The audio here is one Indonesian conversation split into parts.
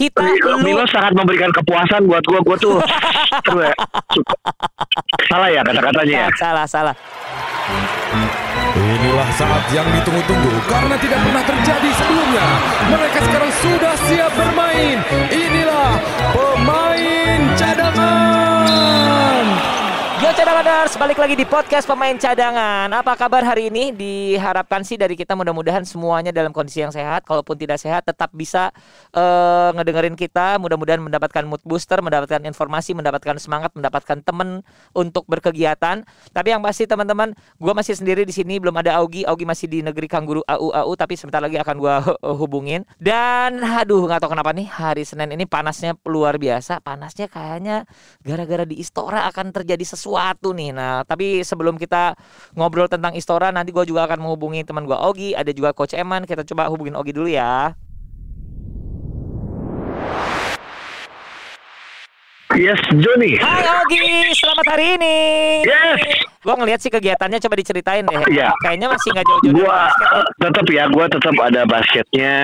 kita Milo, lu Milo sangat memberikan kepuasan buat gua. Gua tuh ya. Salah ya kata-katanya ya. salah salah. Inilah saat yang ditunggu-tunggu karena tidak pernah terjadi sebelumnya. Mereka sekarang sudah siap bermain. Inilah pemain cadangan. Yo cadanganers, balik lagi di podcast pemain cadangan. Apa kabar hari ini? Diharapkan sih dari kita mudah-mudahan semuanya dalam kondisi yang sehat. Kalaupun tidak sehat, tetap bisa eh, ngedengerin kita. Mudah-mudahan mendapatkan mood booster, mendapatkan informasi, mendapatkan semangat, mendapatkan temen untuk berkegiatan. Tapi yang pasti teman-teman, gue masih sendiri di sini. Belum ada Augie. Augie masih di negeri Kangguru AU AU. Tapi sebentar lagi akan gue hubungin. Dan aduh nggak tahu kenapa nih hari Senin ini panasnya luar biasa. Panasnya kayaknya gara-gara di Istora akan terjadi sesuatu nih. Nah, tapi sebelum kita ngobrol tentang Istora, nanti gue juga akan menghubungi teman gue Ogi, ada juga Coach Eman. Kita coba hubungin Ogi dulu ya. Yes, Joni. Hai Ogi, selamat hari ini. Yes. Gue ngeliat sih kegiatannya, coba diceritain deh. Iya. Kayaknya masih nggak jauh-jauh Gua basket ya. tetap ya, gua tetap ada basketnya,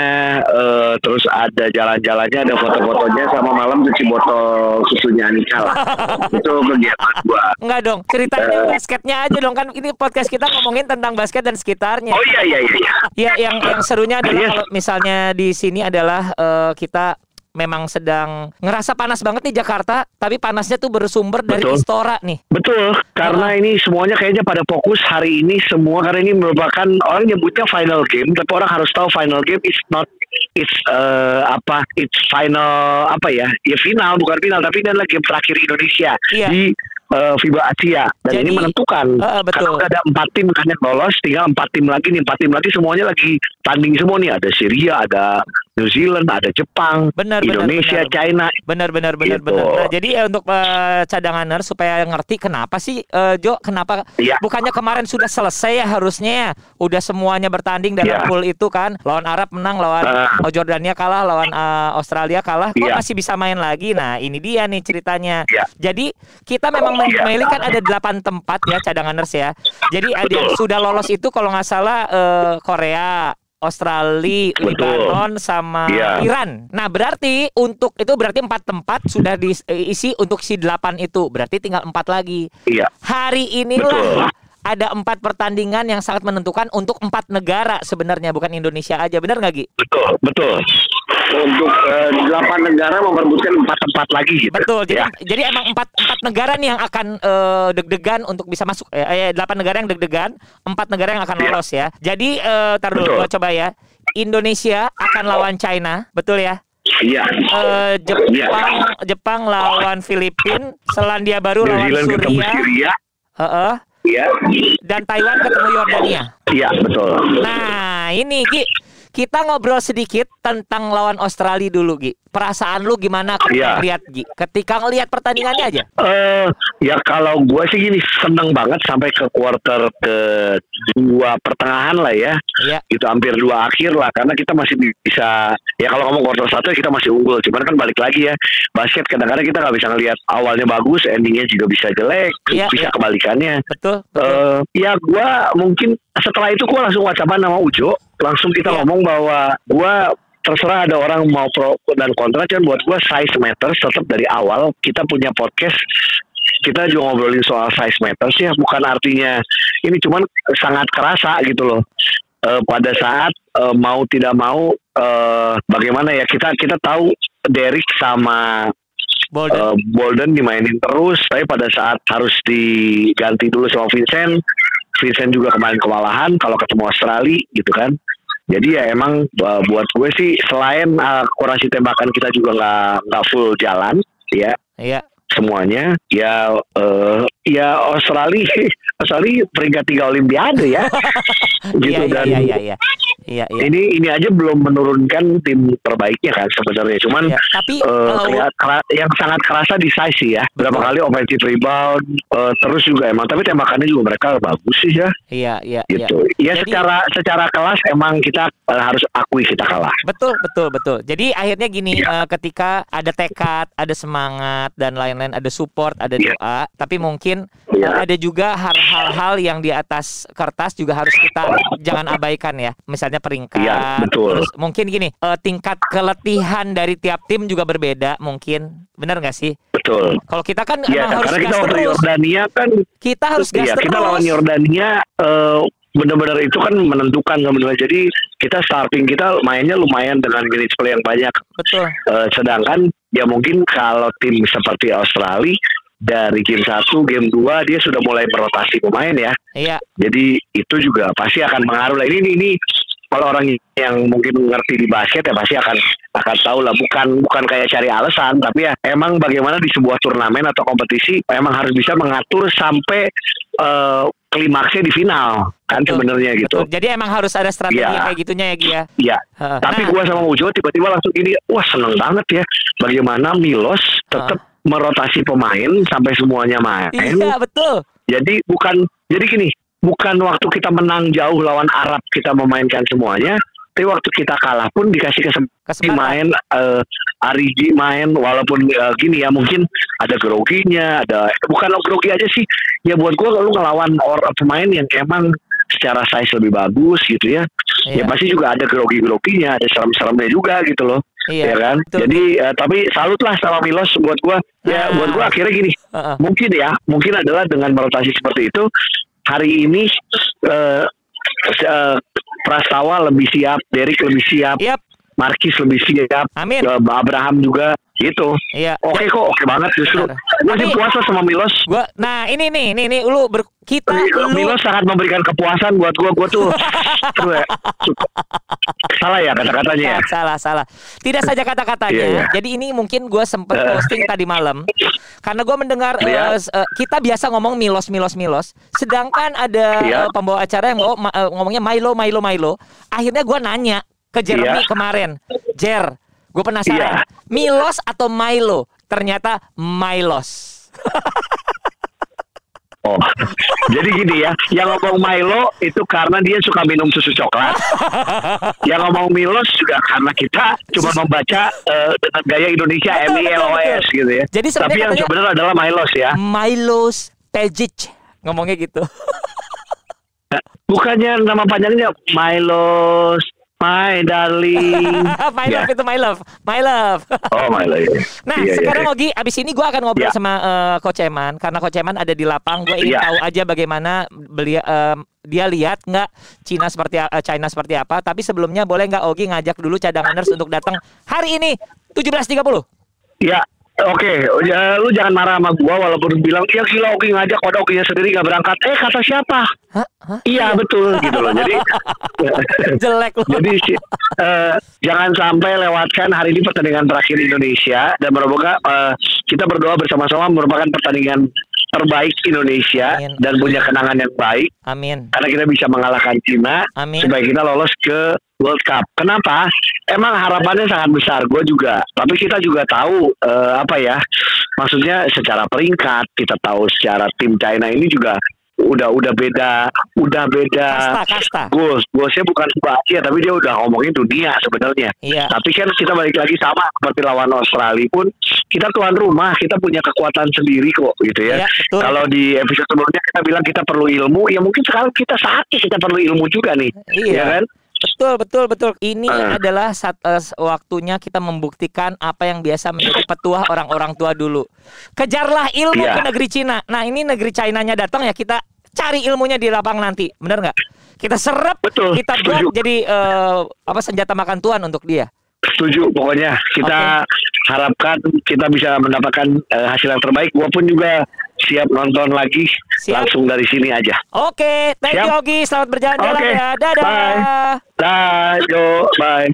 eh, terus ada jalan-jalannya, ada foto-fotonya, sama malam cuci botol susunya Anika lah. Itu kegiatan gua. Enggak dong, ceritain yang basketnya aja dong kan ini podcast kita ngomongin tentang basket dan sekitarnya. Oh iya iya iya. iya. Ya, yang yang serunya adalah Yes. kalau misalnya di sini adalah eh, kita memang sedang ngerasa panas banget nih Jakarta, tapi panasnya tuh bersumber dari Betul. Istora nih. Betul, karena ini semuanya kayaknya pada fokus hari ini semua karena ini merupakan orang nyebutnya final game, tapi orang harus tahu final game is not it's eh, apa it's final apa ya ya final bukan final tapi ini adalah game terakhir Indonesia Iya. di eh, FIBA Asia dan Jadi, ini menentukan eh, betul. karena udah ada empat tim kan yang lolos tinggal empat tim lagi nih empat tim lagi semuanya lagi tanding semua nih ada Syria ada New Zealand ada Jepang Benar, Indonesia benar. China Benar benar benar Gitu. benar. Nah, jadi eh, untuk eh, cadanganer supaya ngerti kenapa sih eh, Jo, kenapa Iya. bukannya kemarin sudah selesai ya harusnya ya. Udah semuanya bertanding dalam Iya. pool itu kan. Lawan Arab menang, lawan oh, Jordania kalah, lawan eh, Australia kalah. Kok Iya. masih bisa main lagi? Nah, ini dia nih ceritanya. Iya. Jadi kita memang. Memilih kan ada delapan tempat ya cadanganers ya. Jadi ada yang Betul. sudah lolos itu kalau nggak salah eh, Korea, Australia, Betul. Lebanon sama Iya. Iran. Nah, berarti untuk itu berarti empat tempat sudah diisi untuk si delapan itu. Berarti tinggal empat lagi. iya Hari inilah ada empat pertandingan yang sangat menentukan untuk empat negara sebenarnya bukan Indonesia aja. Benar nggak Gi? Betul, betul. Untuk eh, delapan negara memperebutkan empat tempat lagi gitu. Betul. Jadi Ya. jadi emang empat empat negara nih yang akan eh, deg-degan untuk bisa masuk. Eh, eh, delapan negara yang deg-degan, empat negara yang akan Iya. lolos ya. Jadi eh, tar dulu gua coba ya. Indonesia akan lawan China, betul ya? Iya. Eh, Jepang Iya. Jepang lawan Filipina, Selandia Baru New lawan Zealand ketemu Suria, Syria. heeh, Iya. dan Taiwan ketemu Yordania. Iya, betul. Nah, ini Gi, kita ngobrol sedikit tentang lawan Australia dulu, Gi. Perasaan lu gimana ketika Iya. lihat Gi? Ketika ngelihat pertandingannya aja. Eh, ya kalau gue sih gini seneng banget sampai ke quarter ke dua pertengahan lah ya. Iya. Itu hampir dua akhir lah karena kita masih bisa ya kalau ngomong quarter satu kita masih unggul. Cuman kan balik lagi ya basket kadang-kadang kita nggak bisa ngelihat awalnya bagus, endingnya juga bisa jelek, Iya, bisa iya. kebalikannya. Betul, betul. Eh, ya gua mungkin setelah itu gua langsung whatsappan sama Ujo langsung kita Iya. ngomong bahwa gua terserah ada orang mau pro dan kontra cuman buat gua size matters tetap dari awal kita punya podcast kita juga ngobrolin soal size matters ya bukan artinya ini cuman sangat kerasa gitu loh Eh, pada saat eh, mau tidak mau eh, bagaimana ya kita kita tahu Derek sama Bolden. Eh, Bolden dimainin terus, tapi pada saat harus diganti dulu sama Vincent, Vincent juga kemarin kewalahan kalau ketemu Australia gitu kan. Jadi ya emang uh, buat gue sih selain uh, kurasi tembakan kita juga nggak nggak full jalan, ya Iya. semuanya ya eh, ya Australia Australia peringkat tiga Olimpiade ya gitu Iya, iya, dan iya, iya, iya. Iya, iya. ini ini aja belum menurunkan tim terbaiknya kan sebenarnya cuman Iya. Tapi terlihat kera- yang sangat kerasa di size sih ya. Berapa Betul. kali offensive rebound eh, terus juga emang tapi tembakannya juga mereka bagus sih ya iya, iya, iya. gitu. Ya Jadi- secara secara kelas emang kita eh, harus akui kita kalah. Betul, betul, betul. Jadi akhirnya gini, Iya. eh, ketika ada tekad, ada semangat dan lain-lain, ada support, ada Iya. doa, tapi mungkin Iya. ada juga hal- hal-hal yang di atas kertas juga harus kita jangan abaikan ya. Misalnya peringkat. Iya, betul. Terus mungkin gini, eh, tingkat keletihan dari tiap tim juga berbeda mungkin. Benar nggak sih? Betul. Kalau kita kan Iya, emang harus karena kita gas waktu terus. Yordania kan Kita harus gas Iya, terus. kita lawan Yordania eh, benar-benar itu kan menentukan sebenarnya. Jadi kita starting kita mainnya lumayan dengan minutes play yang banyak. Betul. Eh, sedangkan ya mungkin kalau tim seperti Australia dari game 1, game 2 dia sudah mulai merotasi pemain ya. Iya. Jadi itu juga pasti akan mengaruh lah. Ini ini, ini kalau orang yang mungkin ngerti di basket ya pasti akan akan tahu lah. Bukan bukan kayak cari alasan, tapi ya emang bagaimana di sebuah turnamen atau kompetisi emang harus bisa mengatur sampai eh, klimaksnya di final kan sebenarnya gitu. Betul. Jadi emang harus ada strategi Iya. kayak gitunya ya Gia. Iya. Heeh. Tapi Nah, gua sama Ujo tiba-tiba langsung gini, wah seneng banget ya. Bagaimana Milos tetap merotasi pemain sampai semuanya main. Iya betul. Jadi bukan jadi gini, bukan waktu kita menang jauh lawan Arab kita memainkan semuanya, tapi waktu kita kalah pun dikasih kesempatan main eh Arigi main walaupun eh, gini ya mungkin ada groginya, ada bukan grogi aja sih. Ya buat gua kalau ngelawan orang pemain yang emang secara size lebih bagus gitu ya. Ya Iya. pasti juga ada grogi-groginya, ada serem-seremnya juga gitu loh. Iya. Ya kan? betul. Jadi eh, tapi salut lah sama Milos buat gua. Ya Nah. buat gua akhirnya gini Heeh. mungkin ya mungkin adalah dengan merotasi seperti itu hari ini eh, eh, Prastawa lebih siap, Derek lebih siap, Yap. Markis lebih siap, Amin. eh, Abraham juga gitu. Iya. Oke kok, oke banget justru. Gue sih Tapi- puas lah sama Milos. Gua nah ini nih nih nih lu ber, kita lu Milos sangat memberikan kepuasan buat gue. Gue tuh, tuh ya, salah ya kata-katanya ya. salah salah tidak saja kata-katanya Iya, iya. jadi ini mungkin gue sempet Eh. posting tadi malam karena gue mendengar Iya. eh, s- eh, kita biasa ngomong milos milos milos sedangkan ada Iya. eh, pembawa acara yang ngomong, eh, ngomongnya Milo Milo Milo akhirnya gue nanya ke Jeremy Iya. kemarin Jer gue penasaran Iya. Milos atau Milo ternyata Milos Oh, jadi gini ya, yang ngomong Milo itu karena dia suka minum susu coklat. yang ngomong Milos juga karena kita cuma membaca eh, dengan gaya Indonesia M I L O S gitu ya. Jadi Tapi yang sebenarnya adalah Milos ya. Milos Pejic ngomongnya gitu Bukannya nama panjangnya Milos, my darling. my Ya. love itu my love my love Oh, Milo. Iya. Nah, Iya, iya, sekarang iya. Ogi, abis ini gue akan ngobrol Ya. sama eh, Coach Eman karena Coach Eman ada di lapang. Gue ingin Ya. tahu aja bagaimana beli em, dia lihat nggak Cina seperti eh, China seperti apa. Tapi sebelumnya boleh nggak Ogi ngajak dulu cadanganers untuk datang hari ini 17.30. Ya, oke. Ya, lu jangan marah sama gua walaupun bilang ya gila Oki ngajak pada Okinya sendiri nggak berangkat. Eh kata siapa? Hah? Hah? Iya betul gitu loh. Jadi Jelek loh. Jadi eh, jangan sampai lewatkan hari ini pertandingan terakhir Indonesia dan merupakan eh, kita berdoa bersama-sama merupakan pertandingan terbaik Indonesia Amin. dan punya kenangan yang baik Amin. karena kita bisa mengalahkan Cina Amin. supaya kita lolos ke World Cup. Kenapa? Emang harapannya sangat besar. Gue juga. Tapi kita juga tahu eh, apa ya? Maksudnya secara peringkat kita tahu secara tim China ini juga udah udah beda, udah beda. Kasta, kasta. Bukan cuma Asia tapi dia udah ngomongin dunia sebenarnya. Iya. Tapi kan kita balik lagi sama seperti lawan Australia pun kita tuan rumah, kita punya kekuatan sendiri kok gitu ya. Iya, betul. Kalau di episode sebelumnya kita bilang kita perlu ilmu, ya mungkin sekarang kita saatnya kita perlu ilmu juga nih. Iya. Ya kan? Betul, betul, betul. Ini Eh. adalah saat, eh, waktunya kita membuktikan apa yang biasa menjadi petuah orang-orang tua dulu. Kejarlah ilmu Iya. ke negeri Cina. Nah, ini negeri Chinanya datang ya kita cari ilmunya di lapang nanti. Benar nggak? Kita serap, Betul, kita buat setuju. jadi eh, apa senjata makan tuan untuk dia. Setuju pokoknya kita harapkan kita bisa mendapatkan eh, hasil yang terbaik. Gua pun juga siap nonton lagi Siap. langsung dari sini aja. Oke, thank you Siap. Ogi. Selamat berjalan-jalan Oke, ya. Dadah. bye. Dah, yo, bye.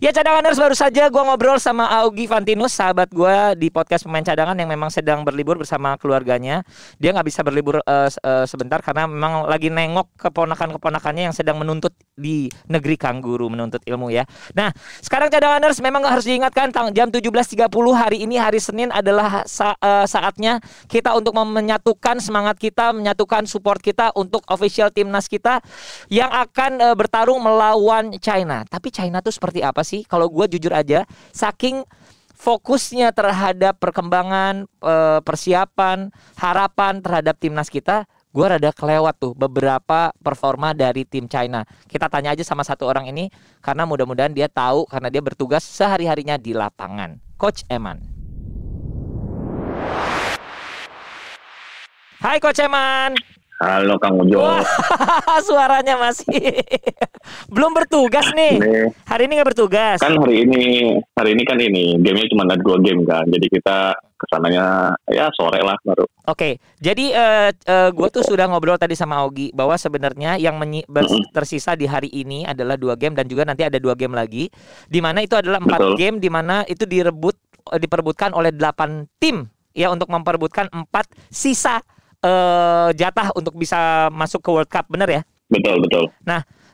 Ya cadanganers baru saja gua ngobrol sama Augie Fantinus sahabat gua di podcast pemain cadangan yang memang sedang berlibur bersama keluarganya. Dia nggak bisa berlibur se- eh, sebentar karena memang lagi nengok keponakan-keponakannya yang sedang menuntut di negeri kangguru menuntut ilmu ya. Nah sekarang cadanganers memang harus diingatkan jam 17.30 hari ini hari Senin adalah sa- eh, saatnya kita untuk menyatukan semangat kita, menyatukan support kita untuk official timnas kita yang akan eh, bertarung melawan China. Tapi China tuh seperti apa sih? Kalau gue jujur aja, saking fokusnya terhadap perkembangan eh, persiapan harapan terhadap timnas kita gue rada kelewat tuh beberapa performa dari tim China. Kita tanya aja sama satu orang ini karena mudah-mudahan dia tahu karena dia bertugas sehari-harinya di lapangan. Coach Eman. Hai Coach Eman. Halo Kang Ujo. Wah, suaranya masih belum bertugas nih. Ini Hari ini nggak bertugas. kan hari ini hari ini kan ini gamenya cuma ada dua game kan. Jadi kita ke sananya ya sore lah baru. Oke, jadi eh gue tuh sudah ngobrol tadi sama Augie bahwa sebenarnya yang menyi- tersisa di hari ini adalah dua game dan juga nanti ada dua game lagi, di mana itu adalah empat Betul. game di mana itu direbut eh, diperebutkan oleh delapan tim ya untuk memperebutkan empat sisa eh jatah untuk bisa masuk ke World Cup, bener ya? Betul betul.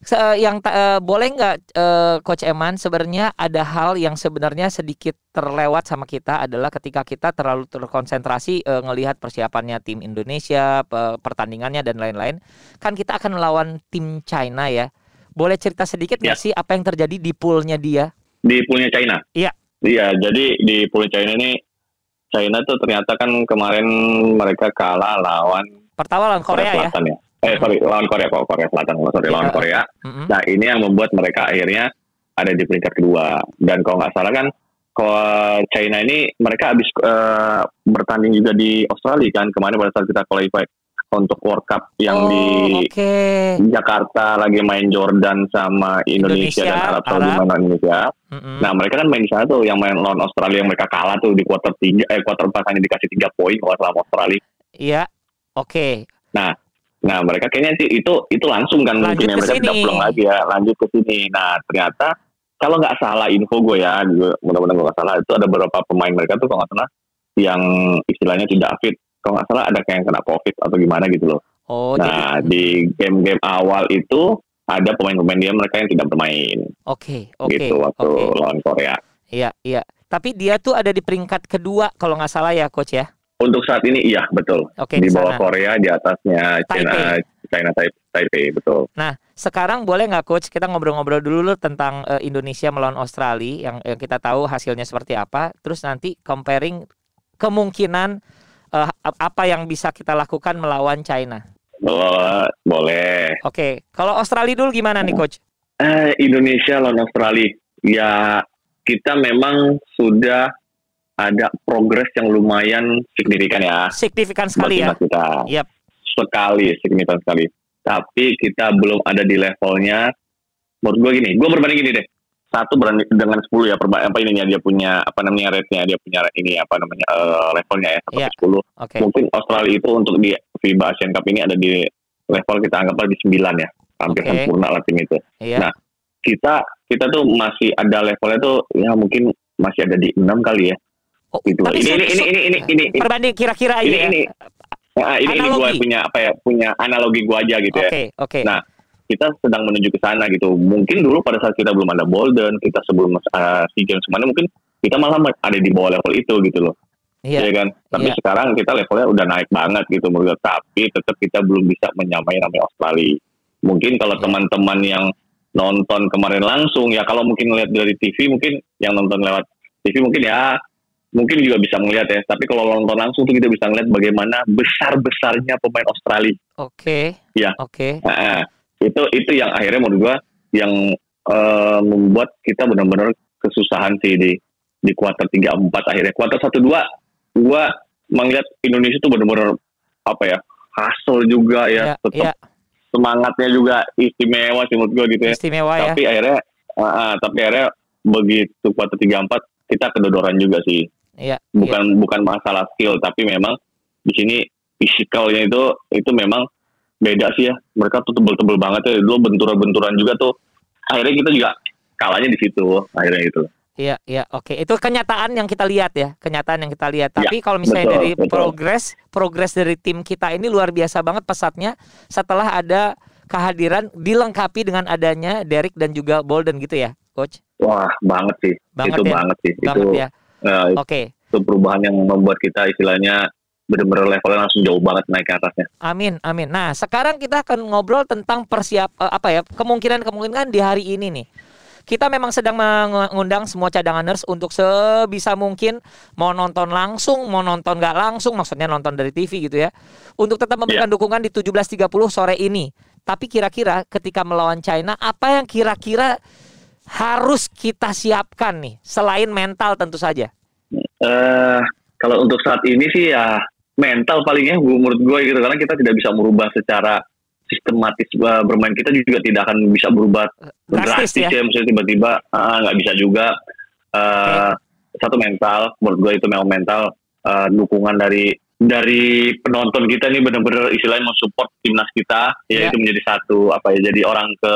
Se- yang ta- eh, boleh nggak eh, Coach Eman sebenarnya ada hal yang sebenarnya sedikit terlewat sama kita adalah ketika kita terlalu terkonsentrasi eh, ngelihat persiapannya tim Indonesia, pe- pertandingannya dan lain-lain. Kan kita akan melawan tim China ya. Boleh cerita sedikit nggak Ya. sih apa yang terjadi di poolnya dia? Di poolnya China. Iya. Iya. Jadi di pool China ini China tuh ternyata kan kemarin mereka kalah lawan Pertama lawan Korea ya. Selatan ya. Eh sorry lawan Korea kok Korea Selatan sorry lawan Iya. Korea. Mm-mm. Nah ini yang membuat mereka akhirnya ada di peringkat kedua. Dan kalau nggak salah kan, kalau China ini mereka habis eh, bertanding juga di Australia kan kemarin pada saat kita qualify untuk World Cup yang oh, di oke. Jakarta lagi main Jordan sama Indonesia, Indonesia, dan Arab Saudi Arab. sama Indonesia. Mm-mm. Nah mereka kan main di sana tuh yang main lawan Australia yang mereka kalah tuh di quarter tiga eh quarter empat hanya dikasih tiga poin kalau sama Australia. Iya. Oke. Nah mereka kayaknya sih itu itu langsung kan Lanjut mungkin ya mereka tidak pulang lagi ya lanjut ke sini. Nah ternyata kalau nggak salah info gue ya, mudah-mudahan gue nggak salah itu ada beberapa pemain mereka tuh kalau nggak salah yang istilahnya tidak fit. Kalau nggak salah ada kayak yang kena covid atau gimana gitu loh. Oh, nah jadi di game-game awal itu ada pemain-pemain dia mereka yang tidak bermain oke, oke. gitu waktu oke. lawan Korea. Iya, iya. Tapi dia tuh ada di peringkat kedua kalau nggak salah ya, coach ya. Untuk saat ini iya betul Oke, di di bawah sana. Korea di atasnya China China Taipei, Taipei betul. Nah, sekarang boleh nggak coach kita ngobrol-ngobrol dulu tentang eh, Indonesia melawan Australia yang, yang kita tahu hasilnya seperti apa, terus nanti comparing kemungkinan ap- apa yang bisa kita lakukan melawan China. Oh, boleh. Oke, kalau Australia dulu gimana nih coach? Eh, Indonesia lawan Australia. Ya, kita memang sudah ada progres yang lumayan signifikan ya Signifikan sekali ya. kita. Yap. Sekali, signifikan sekali. Tapi kita belum ada di levelnya. Menurut gue gini, gue berbanding gini deh. Satu berani dengan 10 ya, perba- apa ininya dia punya apa namanya rate-nya, dia punya ini apa namanya eh, levelnya ya, satu ke 10. Oke. Mungkin Australia itu untuk di FIBA Asian Cup ini ada di level kita anggaplah di 9 ya. Hampir Oke. sempurna lah tim itu. Iya. Nah, kita kita tuh masih ada levelnya tuh ya mungkin masih ada di 6 kali ya. Oh, Gitu. tapi Ini, ini, ini, ini, ini, ini, ini, perbanding kira-kira ini, ya. ini, Nah, ini, ini gue Analogi. punya apa ya punya analogi gue aja gitu ya. Oke, oke. Nah, kita sedang menuju ke sana gitu. Mungkin dulu pada saat kita belum ada Bolden, kita sebelum uh, SEA Games ke mana mungkin kita malah ada di bawah level itu gitu loh. Iya. ya kan? Tapi Iya. sekarang kita levelnya udah naik banget gitu menurut. Tapi tetap kita belum bisa menyamai namanya Australia. Mungkin kalau Iya. teman-teman yang nonton kemarin langsung ya kalau mungkin lihat dari TV mungkin yang nonton lewat TV mungkin ya mungkin juga bisa melihat ya. Tapi kalau nonton langsung tuh kita bisa melihat bagaimana besar-besarnya pemain Australia. Oke. Iya. Oke. Nah, itu itu yang akhirnya menurut gua yang eh, membuat kita benar-benar kesusahan sih di di kuarter 3 4 akhirnya. Kuarter 1 2 gua melihat Indonesia tuh benar-benar apa ya? Hasil juga ya, Iya, tetap iya, semangatnya juga istimewa sih menurut gua gitu ya. istimewa ya. Tapi akhirnya ah, ah, tapi akhirnya begitu kuarter 3 4 kita kedodoran juga sih. Iya. iya. Bukan bukan masalah skill tapi memang di sini fisikalnya itu itu memang beda sih ya mereka tuh tebel-tebel banget ya dulu benturan-benturan juga tuh akhirnya kita juga kalahnya di situ akhirnya gitu Iya, iya, oke. Itu kenyataan yang kita lihat ya, kenyataan yang kita lihat. Ya, Tapi kalau misalnya betul, dari betul. progres, progres dari tim kita ini luar biasa banget pesatnya setelah ada kehadiran dilengkapi dengan adanya Derek dan juga Bolden gitu ya, coach. wah banget sih Banget itu ya, banget sih Banget itu ya. eh, Oke. itu perubahan yang membuat kita istilahnya benar-benar levelnya langsung jauh banget naik ke atasnya Amin, amin. Nah, sekarang kita akan ngobrol tentang persiap eh, apa ya kemungkinan kemungkinan di hari ini nih. kita memang sedang mengundang semua cadanganers untuk sebisa mungkin mau nonton langsung, mau nonton nggak langsung, maksudnya nonton dari TV gitu ya, untuk tetap memberikan Iya. dukungan di 17.30 sore ini. Tapi kira-kira ketika melawan China, apa yang kira-kira harus kita siapkan nih selain mental tentu saja? eh kalau untuk saat ini sih ya mental palingnya menurut gue gitu. Karena kita tidak bisa merubah secara sistematis eh, bermain kita juga tidak akan bisa berubah Drastis drastis ya? ya, maksudnya tiba-tiba ah, nggak bisa juga. Eh satu mental menurut gue itu memang mental eh, dukungan dari dari penonton kita nih benar-benar istilahnya mensupport timnas kita. Ya Iya. itu menjadi satu apa ya jadi orang ke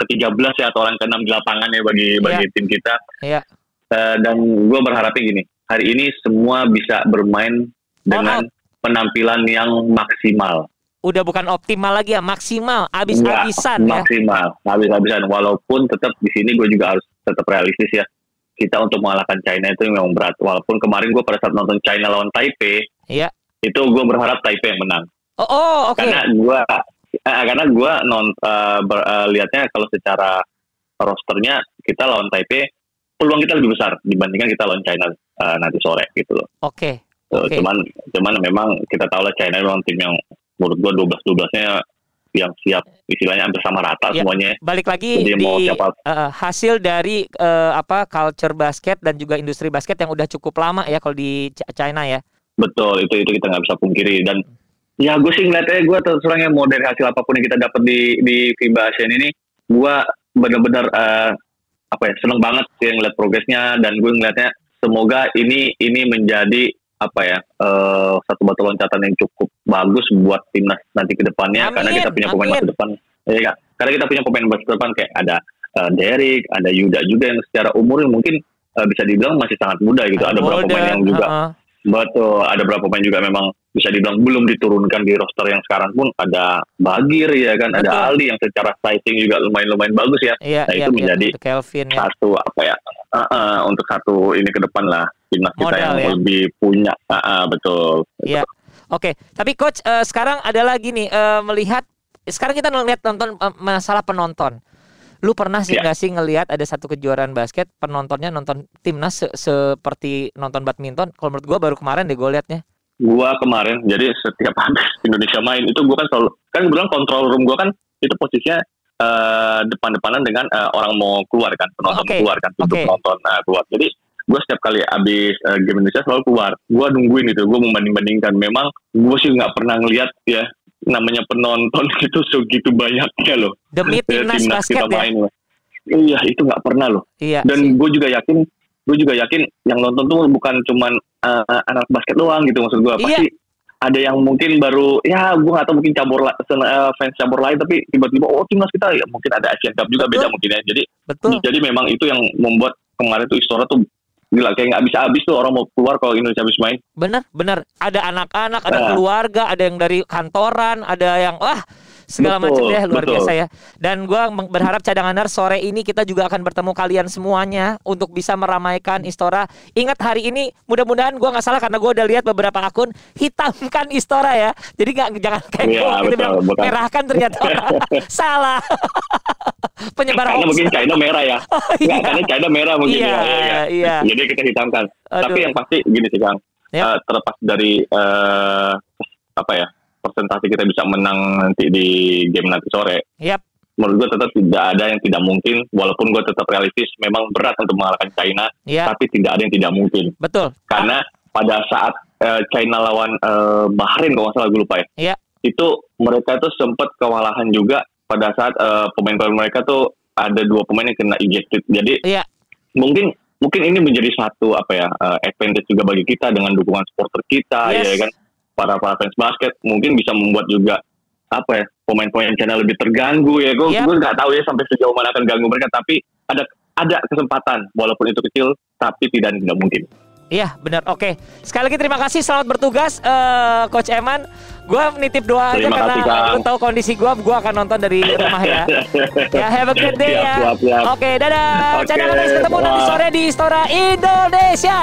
ke 13 ya atau orang ke 6 di lapangan ya bagi bagi tim kita. Iya. Eh, dan gue berharapnya gini hari ini semua bisa bermain dengan penampilan yang maksimal. Udah bukan optimal lagi ya, maksimal, Enggak, abis-abisan ya. maksimal. Habis-habisan. Walaupun tetap di sini gue juga harus tetap realistis ya. Kita untuk mengalahkan China itu memang berat. Walaupun kemarin gue pada saat nonton China lawan Taipei Iya. itu gue berharap Taipei yang menang. Oh, oh oke. karena gue eh, karena gue non eh, ber- eh, lihatnya kalau secara rosternya kita lawan Taipei peluang kita lebih besar dibandingkan kita lawan China eh, nanti sore gitu loh. Oke. Uh, Oke. Cuman cuman memang kita tahu lah China memang tim yang menurut gua 12 12-nya yang siap istilahnya hampir sama rata Ya. semuanya. Balik lagi Jadi di mau siapa- eh, hasil dari eh, apa culture basket dan juga industri basket yang udah cukup lama ya kalau di Ch- China ya. Betul itu itu kita nggak bisa pungkiri dan ya gue sih ngeliatnya gue terus terang ya mau dari hasil apa pun yang kita dapat di di FIBA Asian ini gue benar-benar eh, apa ya seneng banget sih ngeliat progresnya dan gue ngeliatnya semoga ini ini menjadi apa ya eh, satu batu loncatan yang cukup bagus buat timnas nanti ke depannya. Karena Amin, kita punya pemain masa depan. Ya karena kita punya pemain masa depan kayak ada eh, Derek ada Yuda juga yang secara umur yang mungkin eh, bisa dibilang masih sangat muda gitu. Ada beberapa Golden, pemain yang juga heeh. Betul, ada beberapa pemain juga memang bisa dibilang belum diturunkan di roster yang sekarang pun ada Bagir ya kan, Betul. ada Ali yang secara sizing juga lumayan-lumayan bagus ya. Iya, Nah, iya, itu iya, menjadi Kelvin ya. Satu apa ya? uh, uh, untuk satu ini ke depan lah timnas kita yang ya. lebih punya. Uh, uh, betul. Iya. Oke, tapi coach eh, sekarang ada lagi nih eh, melihat sekarang kita ngelihat nonton eh, masalah penonton. Lu pernah sih Iya. nggak sih ngelihat ada satu kejuaraan basket penontonnya nonton timnas se- seperti nonton badminton? Kalau menurut gua baru kemarin deh gue liatnya. Gua kemarin jadi setiap habis Indonesia main itu gua kan selalu kan kebetulan control room gua kan itu posisinya eh, depan-depanan dengan eh, orang mau keluar kan penonton Oke, keluar kan untuk oke. penonton eh, keluar. Jadi gue setiap kali habis eh, game Indonesia selalu keluar. Gue nungguin itu, gue membanding-bandingkan. Memang gue sih nggak pernah ngelihat ya namanya penonton itu segitu banyaknya loh. Demi Ya, timnas basket kita ya. main loh. Iya itu nggak pernah loh. Iya. Dan gue juga yakin, gue juga yakin yang nonton tuh bukan cuman eh, anak basket doang gitu maksud gue. Iya. Pasti ada yang mungkin baru, ya gue nggak tahu mungkin cabur eh, fans cabur lain, tapi tiba-tiba oh timnas kita ya mungkin ada Asian Cup juga Betul. beda mungkin ya. Jadi Betul. jadi memang itu yang membuat kemarin tuh Istora tuh gila kayak nggak bisa habis tuh orang mau keluar kalau Indonesia habis main. Benar, benar. Ada anak-anak, ada Nah. keluarga, ada yang dari kantoran, ada yang wah segala macam deh luar betul. biasa ya. Dan gua meng- berharap cadanganer sore ini kita juga akan bertemu kalian semuanya untuk bisa meramaikan Istora. Ingat hari ini mudah-mudahan gua nggak salah karena gua udah lihat beberapa akun hitamkan Istora ya. Jadi nggak jangan kayak Iya, gitu betul, bilang bukan. merahkan ternyata salah. Penyebar Karena hoax. mungkin China merah ya. Oh, Nggak, iya. karena China merah mungkin Iya, ya. ya, ya. iya. Jadi kita hitamkan. Aduh. Tapi yang pasti gini sih Kang, Ya. Eh, terlepas dari eh, apa ya persentase kita bisa menang nanti di game nanti sore, Yap, menurut gue tetap tidak ada yang tidak mungkin. Walaupun gue tetap realistis, memang berat untuk mengalahkan China, ya, tapi tidak ada yang tidak mungkin. betul. Karena pada saat eh, China lawan eh, Bahrain kalau nggak salah gue lupa ya, Iya. itu mereka tuh sempat kewalahan juga pada saat eh, pemain-pemain mereka tuh ada dua pemain yang kena ejected. Jadi Iya. mungkin mungkin ini menjadi satu apa ya eh, advantage juga bagi kita dengan dukungan supporter kita Yes. ya kan para para fans basket mungkin bisa membuat juga apa ya pemain-pemain channel lebih terganggu ya gue Yap. gue nggak tahu ya sampai sejauh mana akan ganggu mereka tapi ada ada kesempatan walaupun itu kecil tapi tidak tidak mungkin Iya benar. Oke. Sekali lagi terima kasih selamat bertugas eh, Coach Eman. Gue nitip doa aja karena kasih, lu tahu kondisi gue Gue akan nonton dari rumah ya. Ya have a good day Siap, ya. siap, siap. Oke dadah. Oke, Cadangan ketemu nanti sore di Istora Indonesia